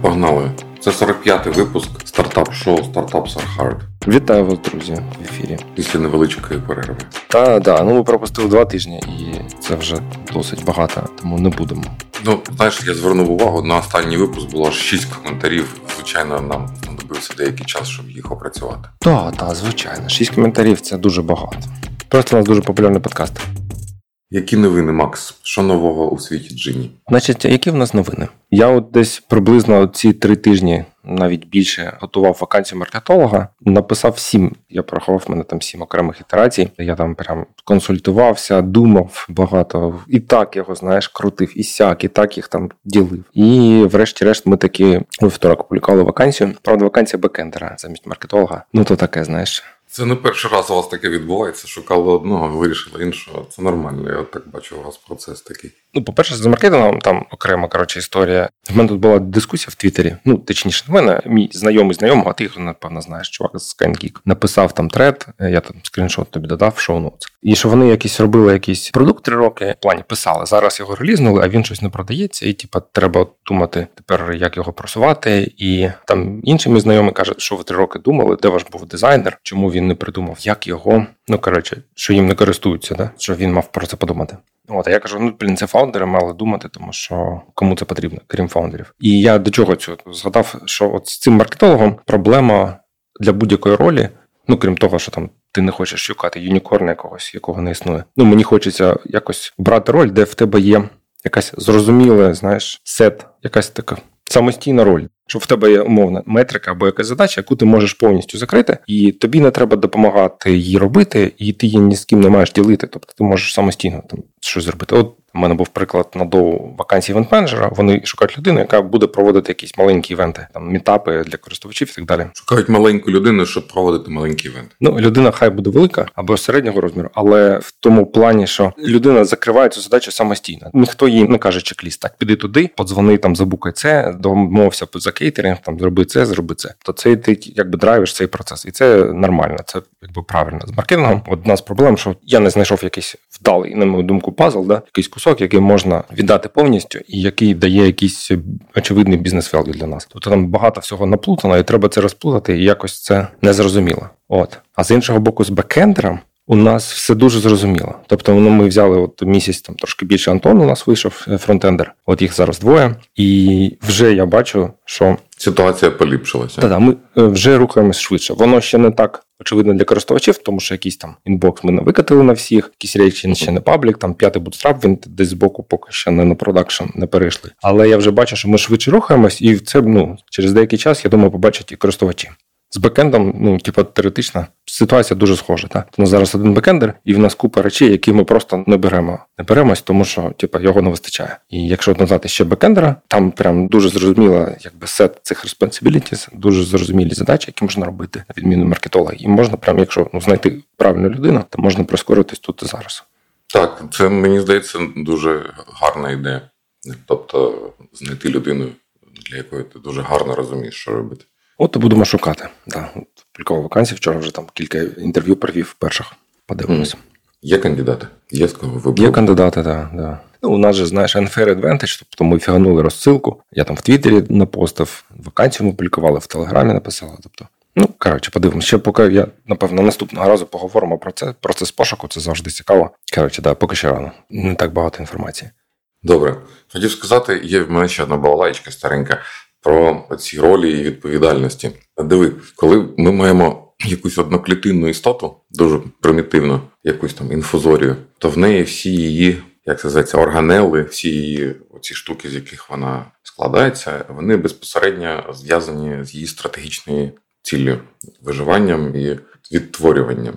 Погнали. Це 45-й випуск стартап-шоу Startups are Hard. Вітаю вас, друзі, в ефірі. Після невеличкої перерви. Та да, ну ми пропустили два тижні, і це вже досить багато, тому не будемо. Ну, знаєш, я звернув увагу, на останній випуск було аж 6 коментарів. Звичайно, нам знадобився деякий час, щоб їх опрацювати. Так, так, звичайно. Шість коментарів це дуже багато. Просто у нас дуже популярний подкаст. Які новини, Макс? Що нового у світі Джині? Значить, які в нас новини? Я от десь приблизно ці три тижні, навіть більше, готував вакансію маркетолога. Написав сім. Я порахував в мене там сім окремих ітерацій. Я там прям консультувався, думав багато. І так його, знаєш, крутив, і сяк, і так їх там ділив. І, врешті-решт, ми таки у вівторок опублікували вакансію. Правда, вакансія бекендера замість маркетолога. Ну то таке, знаєш. Це не перший раз у вас таке відбувається. Шукали одного, вирішили іншого. Це нормально. Я так бачу, у вас процес такий. Ну, по-перше, з маркетингом там окрема коротше історія. В мене тут була дискусія в Твіттері. Ну, точніше, в мене мій знайомий знайомий, а ти його, напевно, знаєш, чувак з ScanGeek. Написав там тред, я там скріншот тобі додав, шоу ноутс. І що вони якісь робили якийсь продукт три роки, в плані писали. Зараз його релізнули, а він щось не продається, і типа треба думати тепер, як його просувати. І там інші мій знайомі кажуть, що ви три роки думали, де ваш був дизайнер, чому він не придумав, як його. Ну коротше, що їм не користуються, да? що він мав про це подумати. От, а я кажу, ну блін, це фаундери мали думати, тому що кому це потрібно, крім фаундерів. І я до чого цього згадав, що от з цим маркетологом проблема для будь-якої ролі, ну крім того, що там ти не хочеш шукати юнікорна якогось, якого не існує. Ну мені хочеться якось брати роль, де в тебе є якась зрозуміла, знаєш, сет, якась така самостійна роль. Що в тебе є умовна метрика або якась задача, яку ти можеш повністю закрити, і тобі не треба допомагати її робити, і ти її ні з ким не маєш ділити. Тобто ти можеш самостійно там щось зробити. От у мене був приклад на доу вакансії івент-менеджера. Вони шукають людину, яка буде проводити якісь маленькі івенти, там мітапи для користувачів і так далі. Шукають маленьку людину, щоб проводити маленькі івенти. Ну, людина хай буде велика або середнього розміру, але в тому плані, що людина закриває цю задачу самостійно. Ніхто їй не каже чек-ліст. Так, піди туди, подзвони там, забукай це, домовся за кейтеринг, там зроби це, зроби це. То це ти якби драйвиш цей процес, і це нормально, це якби правильно з маркетингом. Одна з проблем, що я не знайшов якийсь вдалий, на мою думку, пазл, да, якийсь кусок, який можна віддати повністю, і який дає якийсь очевидний бізнес value для нас. Тобто там багато всього наплутано, і треба це розплутати, і якось це незрозуміло. От. А з іншого боку, з бекендером у нас все дуже зрозуміло. Тобто, ну, ми взяли от місяць там трошки більше Антон. У нас вийшов фронтендер. От їх зараз двоє, і вже я бачу, що ситуація поліпшилася. Та-да, ми вже рухаємось швидше. Воно ще не так очевидно для користувачів, тому що якийсь там inbox ми не викатили на всіх, якісь речі ще не public. Там п'ятий Bootstrap, він десь з боку поки що не на production не перейшли. Але я вже бачу, що ми швидше рухаємось, і це ну через деякий час я думаю, побачать і користувачі. З бекендом, ну, типу, теоретично, ситуація дуже схожа. Так? У зараз один бекендер, і в нас купа речей, які ми просто не беремо. Не беремось, тому що типу, його не вистачає. І якщо надати ще бекендера, там прям дуже зрозуміло, якби сет цих responsibilities, дуже зрозумілі задачі, які можна робити на відміну маркетолога. І можна, прям, якщо ну, знайти правильну людину, то можна прискоритись тут і зараз. Так, це мені здається дуже гарна ідея. Тобто знайти людину, для якої ти дуже гарно розумієш, що робити. От будемо шукати. Да. Публікував вакансії. Вчора вже там кілька інтерв'ю провів перших. Подивимося. Є кандидати? Є з кого вибрати? Є кандидати, так. Да, да. Ну, у нас же, знаєш, unfair advantage, тобто ми фіганули розсилку. Я там в Твіттері напостив, вакансію ми публікували, в Телеграмі написали. Тобто, ну, коротше, подивимося. Ще поки я, напевно, наступного разу поговоримо про це. Процес пошуку це завжди цікаво. Коротше, да, поки що рано. Не так багато інформації. Добре. Хотів сказати, є в мене ще одна балалайка старенька про ці ролі і відповідальності. Диви, коли ми маємо якусь одноклітинну істоту, дуже примітивну, якусь там інфузорію, то в неї всі її, як це зветься, органели, всі її ці штуки, з яких вона складається, вони безпосередньо зв'язані з її стратегічною ціллю, виживанням і відтворюванням.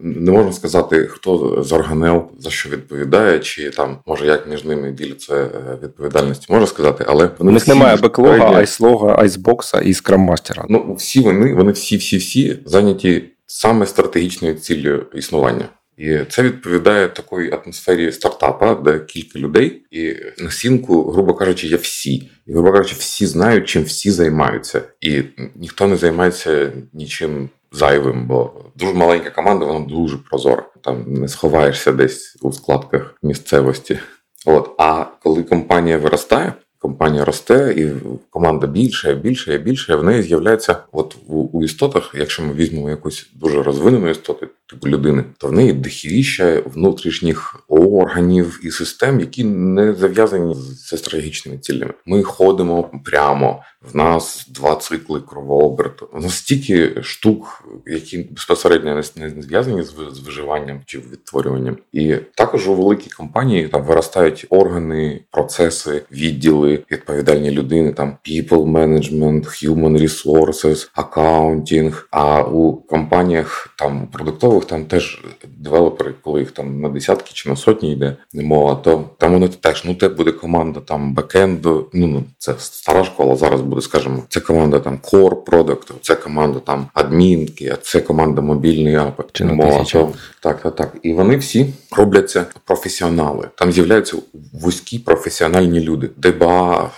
Не можна сказати, хто з органел за що відповідає, чи там може як між ними діляться відповідальності. Можна сказати, але у них немає беклога, айслога, айсбокса і скраммастера. Ну всі вони, вони всі, всі, всі зайняті саме стратегічною ціллю існування. І це відповідає такої атмосфері стартапа, де кілька людей, і на сімку, грубо кажучи, є всі. І, грубо кажучи, всі знають, чим всі займаються, і ніхто не займається нічим зайвим, бо дуже маленька команда, вона дуже прозора. Там не сховаєшся десь у складках місцевості. От, а коли компанія виростає, компанія росте, і команда більше, більше, більше, в неї з'являється, от у, у істотах, якщо ми візьмемо якусь дуже розвинену істоту, типу людини, то в неї дохіріща внутрішніх органів і систем, які не зав'язані з стратегічними цілями. Ми ходимо прямо. В нас два цикли кровооберту. У нас стільки штук, які безпосередньо не зв'язані з виживанням чи відтворюванням. І також у великій компанії там виростають органи, процеси, відділи, відповідальні людини, там people management, human resources, accounting, А у компаніях там продуктових там теж девелопери, коли їх там на десятки чи на сотні йде мова, то там вони теж ну те буде команда там бекенду. Ну ну це стара школа. Зараз буде, скажімо, це команда там core product, це команда там адмінки, а це команда мобільний апи. Чи мова, то, так, так, так. І вони всі робляться професіонали. Там з'являються вузькі професіональні люди, деба.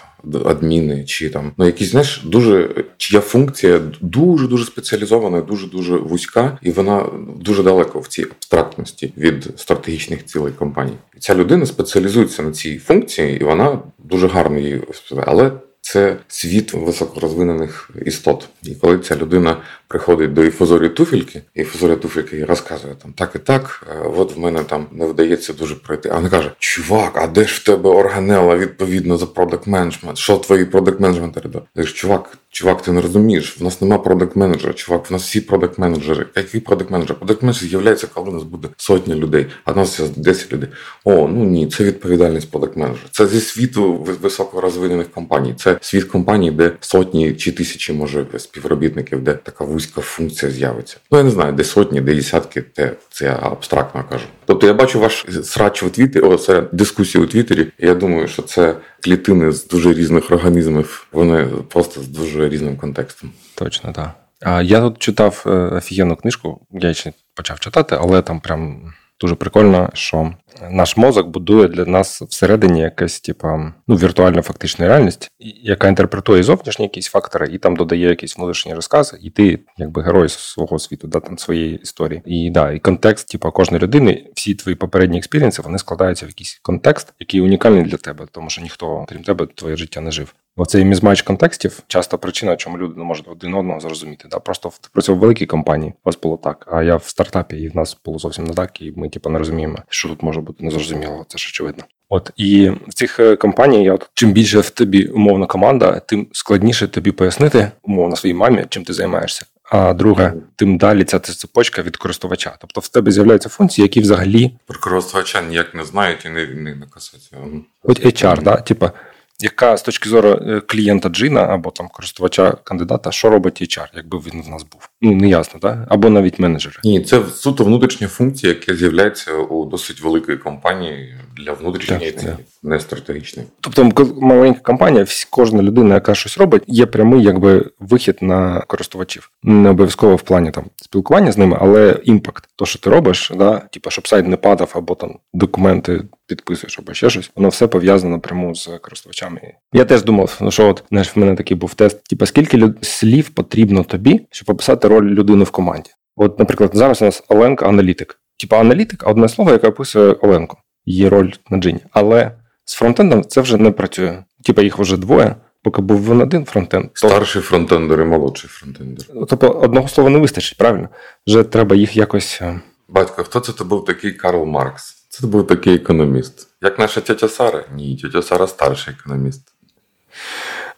Адміни чи там ну якісь знаєш, дуже чия функція дуже дуже спеціалізована, дуже дуже вузька, і вона дуже далеко в цій абстрактності від стратегічних цілей компанії. І ця людина спеціалізується на цій функції, і вона дуже гарно її але це світ високорозвинених істот. І коли ця людина приходить до іфозорі туфельки, і іфозорія туфельки і розказує там так і так, е, от в мене там не вдається дуже пройти. А вона каже: Чувак, а де ж в тебе органела відповідно за продакт менеджмент? Що твої продакт менеджментери? Кажу, чувак, Чувак, ти не розумієш, в нас нема продакт менеджера чувак, в нас всі продакт менеджери Який продакт менеджер продакт менеджер з'являється, коли у нас буде сотні людей, а в нас 10 людей. О, ну ні, це відповідальність продакт менеджера Це зі світу високорозвинених компаній. Це світ компаній, де сотні чи тисячі може співробітників, де така вузька функція з'явиться. Ну я не знаю, де сотні, де десятки, те це я абстрактно кажу. Тобто я бачу ваш срач у Твіттері, о, це дискусії у Твіттері. Я думаю, що це клітини з дуже різних організмів. Вони просто з дуже різним контекстом. Точно, так. А я тут читав е, офігенну книжку, я ще почав читати, але там прям дуже прикольно, що наш мозок будує для нас всередині якась, типа, ну, віртуальна фактична реальність, яка інтерпретує зовнішні якісь фактори, і там додає якісь внутрішні розкази, і ти, якби герой свого світу, да, там своєї історії. І да, і контекст, типа, кожної людини, всі твої попередні експірієнси, вони складаються в якийсь контекст, який унікальний для тебе, тому що ніхто, крім тебе, твоє життя не жив. Оцей мізмач контекстів часта причина, чому люди не можуть один одного зрозуміти. Да? Просто ти працював в великій компанії, у вас було так, а я в стартапі, і в нас було зовсім не так, і ми, типу, не розуміємо, що тут може бути незрозуміло. Це ж очевидно. От і в цих е, компаніях чим більше в тобі умовна команда, тим складніше тобі пояснити умовно своїй мамі, чим ти займаєшся. А друге, тим далі ця цепочка від користувача. Тобто в тебе з'являються функції, які взагалі про користувача ніяк не знають і не не, не касаються. От HR, да, типа яка з точки зору е, клієнта Джина або там користувача кандидата, що робить HR, якби він в нас був? Ну не ясно, так? Або навіть менеджер. Ні, це суто внутрішня функція, яка з'являється у досить великої компанії для внутрішньої так, не стратегічної. Тобто, маленька компанія, кожна людина, яка щось робить, є прямий якби вихід на користувачів. Не обов'язково в плані там спілкування з ними, але impact. То, що ти робиш, да, типу, щоб сайт не падав, або там документи підписуєш, або ще щось, воно все пов'язано напряму з користувачами. Я теж думав, ну що от знаєш, в мене такий був тест. Типу, скільки слів потрібно тобі, щоб описати роль людини в команді? От, наприклад, зараз у нас Оленка аналітик. Типа аналітик, одне слово, яке описує Оленку. Її роль на джині. Але з фронтендом це вже не працює. Типа їх вже двоє. Поки був він один фронтенд. Старший фронтендер і молодший фронтендер. Тобто одного слова не вистачить, правильно? Вже треба їх якось. Е, Батько, хто це був такий Карл Маркс? Це був такий економіст. Як наша тетя Сара? Ні, тетя Сара старший економіст.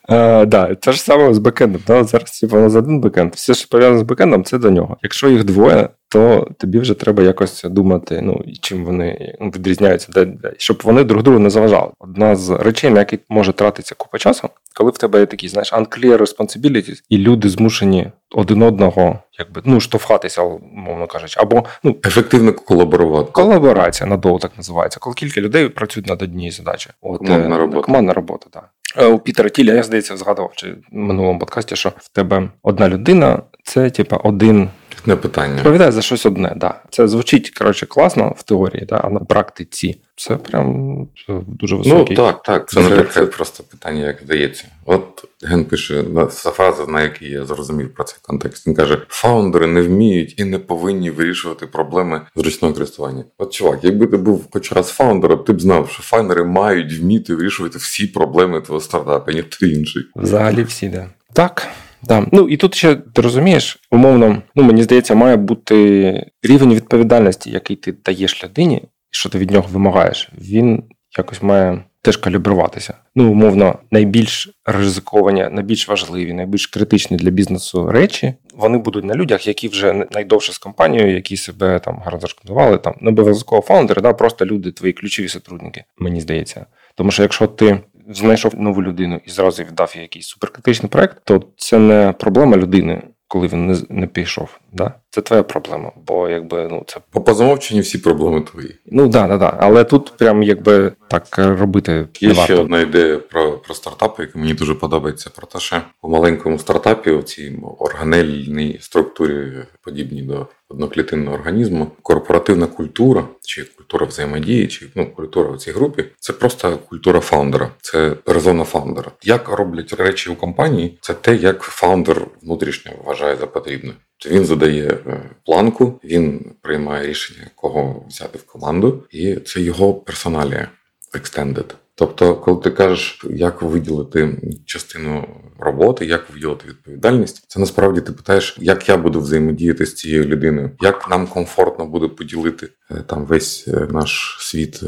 Так, да, Те ж саме з бекендом. Да? Зараз типу, у нас один бекенд. Все, що пов'язане з бекендом, це до нього. Якщо їх двоє, то тобі вже треба якось думати, ну чим вони відрізняються, де, де щоб вони друг другу не заважали. Одна з речей, на які може тратитися купа часу, коли в тебе є такі, знаєш, unclear responsibilities, і люди змушені один одного, якби ну штовхатися, мовно кажучи, або ну ефективно колаборувати. Колаборація надовго так називається. Коли кілька людей працюють над однією задачею. От командна е, робота. Командна робота, так. Е, у Пітера Тіля, я здається, згадував чи в минулому подкасті, що в тебе одна людина це типа один. Не питання. Відповідає за щось одне, да. Це звучить коротше класно в теорії, да, а на практиці це прям це дуже високий. Ну так, так. Це не просто питання, як здається. От Ген пише ця фраза, на якій я зрозумів про цей контекст. Він каже: фаундери не вміють і не повинні вирішувати проблеми зручного користування. От чувак, якби ти був хоч раз фаундером, ти б знав, що фаундери мають вміти вирішувати всі проблеми твого стартапу, ніхто інший. Взагалі всі, да. Так. Да. Ну і тут ще ти розумієш, умовно, ну мені здається, має бути рівень відповідальності, який ти даєш людині, що ти від нього вимагаєш. Він якось має теж калібруватися. Ну, умовно, найбільш ризиковані, найбільш важливі, найбільш критичні для бізнесу речі. Вони будуть на людях, які вже найдовше з компанією, які себе там гарно зарекомендували, там не обов'язково фаундери, да, просто люди, твої ключові сотрудники, мені здається. Тому що якщо ти знайшов нову людину і зразу віддав їй якийсь суперкритичний проект, то це не проблема людини, коли він не не пішов. Да? Це твоя проблема, бо якби ну це по позамовченню всі проблеми твої. Ну да, да, да. Але тут прям якби так робити. Є не ще одна ідея про про стартапи, яка мені дуже подобається. Про те, що у маленькому стартапі у цій органельній структурі, подібній до одноклітинного організму, корпоративна культура чи культура взаємодії, чи ну культура у цій групі це просто культура фаундера, це персона фаундера. Як роблять речі у компанії, це те, як фаундер внутрішньо вважає за потрібне. Він задає е, планку, він приймає рішення, кого взяти в команду, і це його персоналія extended. Тобто, коли ти кажеш, як виділити частину роботи, як виділити відповідальність, це насправді ти питаєш, як я буду взаємодіяти з цією людиною, як нам комфортно буде поділити е, там весь е, наш світ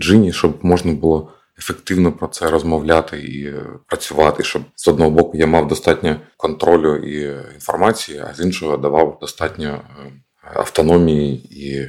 джині, щоб можна було ефективно про це розмовляти і е, працювати, щоб з одного боку я мав достатньо контролю і інформації, а з іншого давав достатньо е, автономії і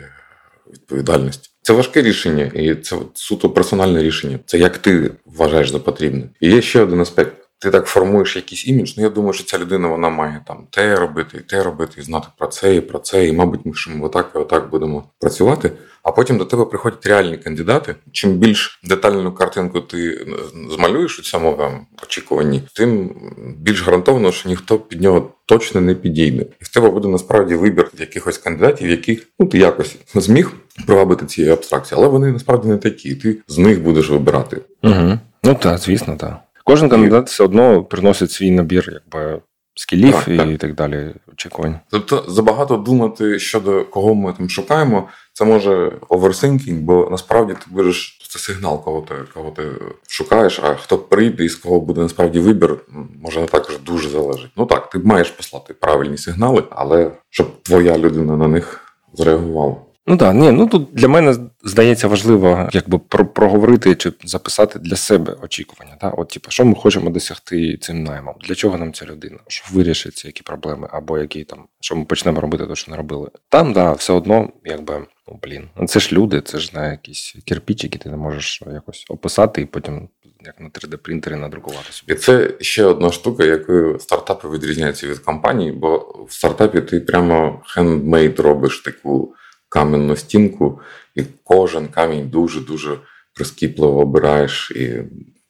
відповідальності. Це важке рішення, і це суто персональне рішення. Це як ти вважаєш за потрібне. І є ще один аспект. Ти так формуєш якийсь імідж. Ну я думаю, що ця людина вона має там те робити, і те робити, і знати про це, і про це. І, мабуть, ми ми отак і отак будемо працювати. А потім до тебе приходять реальні кандидати. Чим більш детальну картинку ти змалюєш у цьому там очікуванні, тим більш гарантовано, що ніхто під нього точно не підійде. І в тебе буде насправді вибір якихось кандидатів, яких ну ти якось зміг привабити цієї абстракції, але вони насправді не такі. Ти з них будеш вибирати. Угу. Ну так, звісно, так. Кожен кандидат все одно приносить свій набір, якби. Скілів так, і так. так далі очікувань. Тобто забагато думати щодо кого ми там шукаємо, це може overthinking, бо насправді ти будеш це сигнал, кого ти кого ти шукаєш, а хто прийде і з кого буде насправді вибір, може не також дуже залежить. Ну так, ти маєш послати правильні сигнали, але щоб твоя людина на них зреагувала. Ну так, ні, ну тут для мене здається важливо, якби проговорити чи записати для себе очікування. Да? От, типу, що ми хочемо досягти цим наймом? Для чого нам ця людина? Що вирішиться які проблеми, або які там, що ми почнемо робити, то що не робили. Там, да, все одно, якби. Ну, блін, ну, це ж люди, це ж на якісь кирпичики, ти не можеш якось описати і потім як на 3D-принтері надрукувати собі. І це ще одна штука, якою стартапи відрізняються від компаній, бо в стартапі ти прямо хендмейд робиш таку каменну стінку, і кожен камінь дуже-дуже прискіпливо обираєш і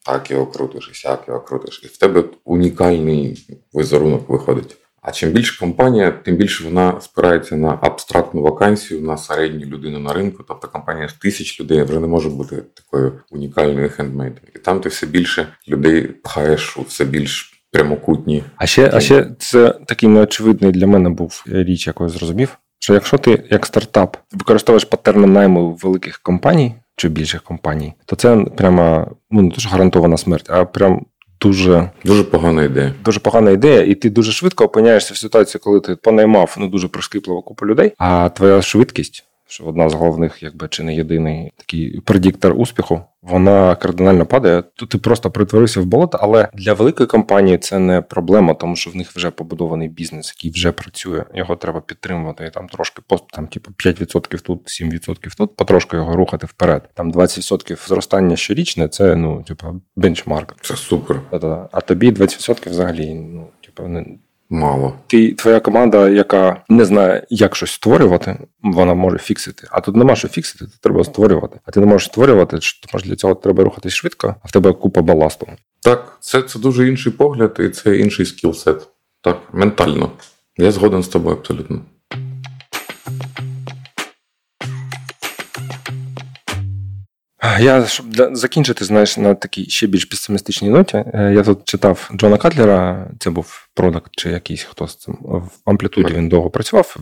так його крутиш, і сяк його крутиш. І в тебе унікальний візерунок виходить. А чим більше компанія, тим більше вона спирається на абстрактну вакансію, на середню людину на ринку. Тобто компанія з тисяч людей вже не може бути такою унікальною хендмейдом. І там ти все більше людей пхаєш у все більш прямокутні. А ще, а ще це такий неочевидний для мене був річ, яку я зрозумів. Що якщо ти як стартап використовуєш паттерни найму великих компаній чи більших компаній, то це прямо ну не дуже гарантована смерть, а прям дуже дуже погана ідея. Дуже погана ідея, і ти дуже швидко опиняєшся в ситуації, коли ти понаймав ну дуже прискіпливо купу людей, а твоя швидкість що одна з головних, якби чи не єдиний такий предіктор успіху, вона кардинально падає. Тут ти просто притворився в болото, але для великої компанії це не проблема, тому що в них вже побудований бізнес, який вже працює. Його треба підтримувати. І там трошки там, типу, 5% тут, 7% тут, потрошки його рухати вперед. Там 20% зростання щорічне, це ну, типу, бенчмарк. Це супер. А тобі 20% взагалі, ну, типу, не. Мало. Ти твоя команда, яка не знає, як щось створювати, вона може фіксити. А тут нема що фіксити, то треба створювати. А ти не можеш створювати, тому що для цього треба рухатись швидко, а в тебе купа баласту. Так, це це дуже інший погляд, і це інший скілсет. Так, ментально. Я згоден з тобою абсолютно. Я щоб закінчити, знаєш, на такій ще більш песимістичній ноті. Е, я тут читав Джона Катлера, це був продакт чи якийсь хтось там в амплітуді. Він довго працював.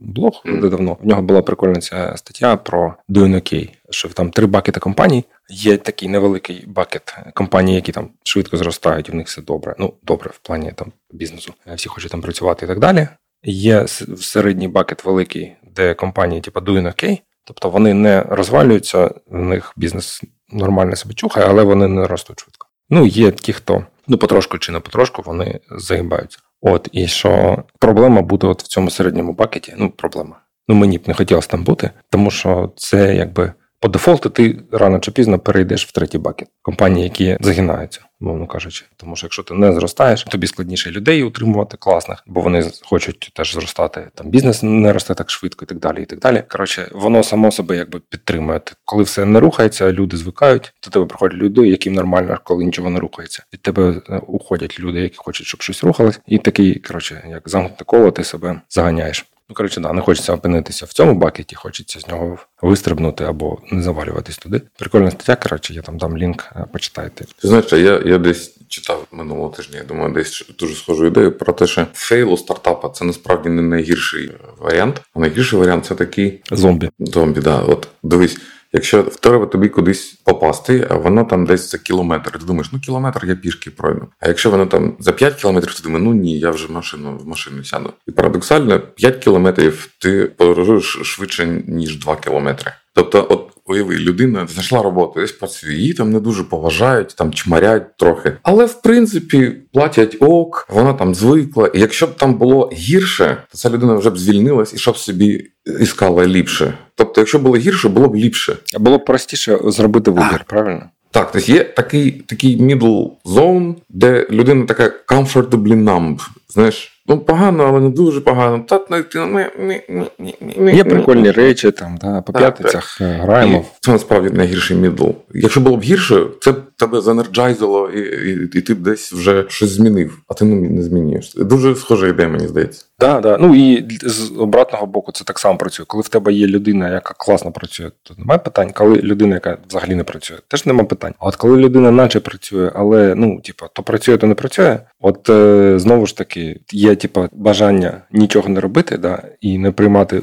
Блог mm. давно. В нього була прикольна ця стаття про Doing OK, що там три бакети компаній. Є такий невеликий бакет компаній, які там швидко зростають, в них все добре. Ну добре, в плані там бізнесу. Всі хочуть там працювати і так далі. Є середній бакет великий, де компанії, типу Doing OK, Тобто вони не розвалюються, в них бізнес нормально себе чухає, але вони не ростуть швидко. Ну, є ті, хто ну потрошку чи не потрошку вони загибаються. От і що проблема буде от в цьому середньому пакеті. Ну, проблема. Ну мені б не хотілося там бути, тому що це якби по дефолту ти рано чи пізно перейдеш в третій бакет компанії, які загинаються, мовно кажучи. Тому що якщо ти не зростаєш, тобі складніше людей утримувати класних, бо вони хочуть теж зростати. Там бізнес не росте так швидко, і так далі. І так далі. Коротше, воно само себе якби підтримує. Коли все не рухається, люди звикають. До тебе приходять люди, яким нормально, коли нічого не рухається. Від тебе е, уходять люди, які хочуть, щоб щось рухалось, і такий коротше, як замкнуте коло, ти себе заганяєш. Ну, коротше, да, не хочеться опинитися в цьому bucket і, хочеться з нього вистрибнути або не завалюватись туди. Прикольна стаття, коротше, я там дам link, е, почитайте. Ти знаєш, я я десь читав минулого тижня, я думаю, десь дуже схожу ідею про те, що fail у стартапа це насправді не найгірший варіант, а найгірший варіант це такий зомбі. Зомбі, да. От дивись. Якщо треба тобі кудись попасти, а воно там десь за кілометр. Ти думаєш, ну кілометр я пішки пройду. А якщо воно там за 5 кілометрів, ти думаєш, ну ні, я вже машину в машину сяду. І парадоксально, 5 кілометрів ти подорожуєш швидше ніж 2 кілометри. Тобто, от уяви, людина знайшла роботу, десь працює, її там не дуже поважають, там чмарять трохи. Але в принципі платять ок, вона там звикла. І якщо б там було гірше, то ця людина вже б звільнилась і щоб собі іскала ліпше. Тобто, якщо було гірше, було б ліпше. Було б простіше зробити вибір, правильно? Так, тобто є такий такий middle zone, де людина така comfortably numb, знаєш. Ну, погано, але не дуже погано. Та, ну, не, не, не, Є прикольні речі, там, да, по п'ятницях так, граємо. І це насправді найгірший мідл. Якщо було б гірше, це б тебе занерджайзило, і, і, і ти б десь вже щось змінив, а ти не змінюєш. Дуже схожа ідея, мені здається. Так, да, да. Ну і з обратного боку це так само працює. Коли в тебе є людина, яка класно працює, то немає питань. Коли людина, яка взагалі не працює, теж немає питань. А от коли людина наче працює, але ну, типу, то працює, то не працює. От е, знову ж таки, є типу, бажання нічого не робити, да, і не приймати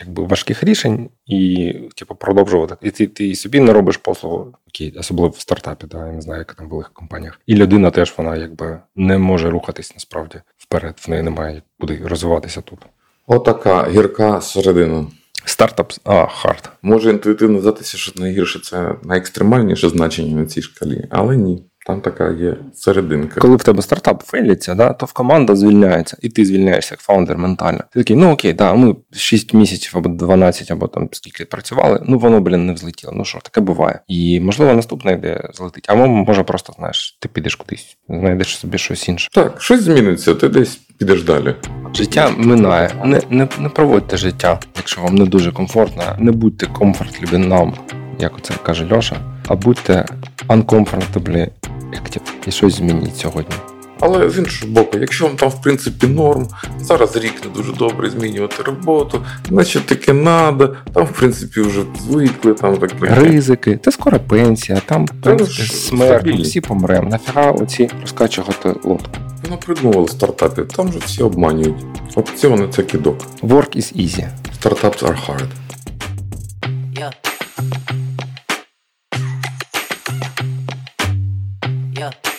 якби важких рішень і типу, продовжувати. І ти ти собі не робиш послугу, окей, особливо в стартапі, да, я не знаю, як там в великих компаніях. І людина теж вона якби не може рухатись насправді вперед. В неї немає куди розвиватися тут. Отака гірка середина. Startups are hard. Може інтуїтивно здатися, що найгірше це найекстремальніше значення на цій шкалі, але ні. Там така є серединка. Коли в тебе стартап фейлиться, да, то в команда звільняється, і ти звільняєшся як фаундер ментально. Ти такий, ну окей, да, ми 6 місяців або 12, або там скільки працювали, ну воно, блін, не взлетіло. Ну що, таке буває. І можливо наступна ідея злетить. А може просто знаєш, ти підеш кудись, знайдеш собі щось інше. Так, щось зміниться, ти десь підеш далі. Життя минає. Не не, не проводьте життя, якщо вам не дуже комфортно. Не будьте комфортлі нам, як це каже Льоша, а будьте uncomfortably active і щось змініть сьогодні. Але з іншого боку, якщо вам там в принципі норм, зараз рік не дуже добре змінювати роботу, значить таке надо, там в принципі вже звикли, там так ризики, це скоро пенсія, там принципі, смерть, всі помремо. Нафіга оці розкачувати лодку. Воно придумували стартапи, там же всі обманюють. Опціони це кидок. Work is easy. Startups are hard. Yeah.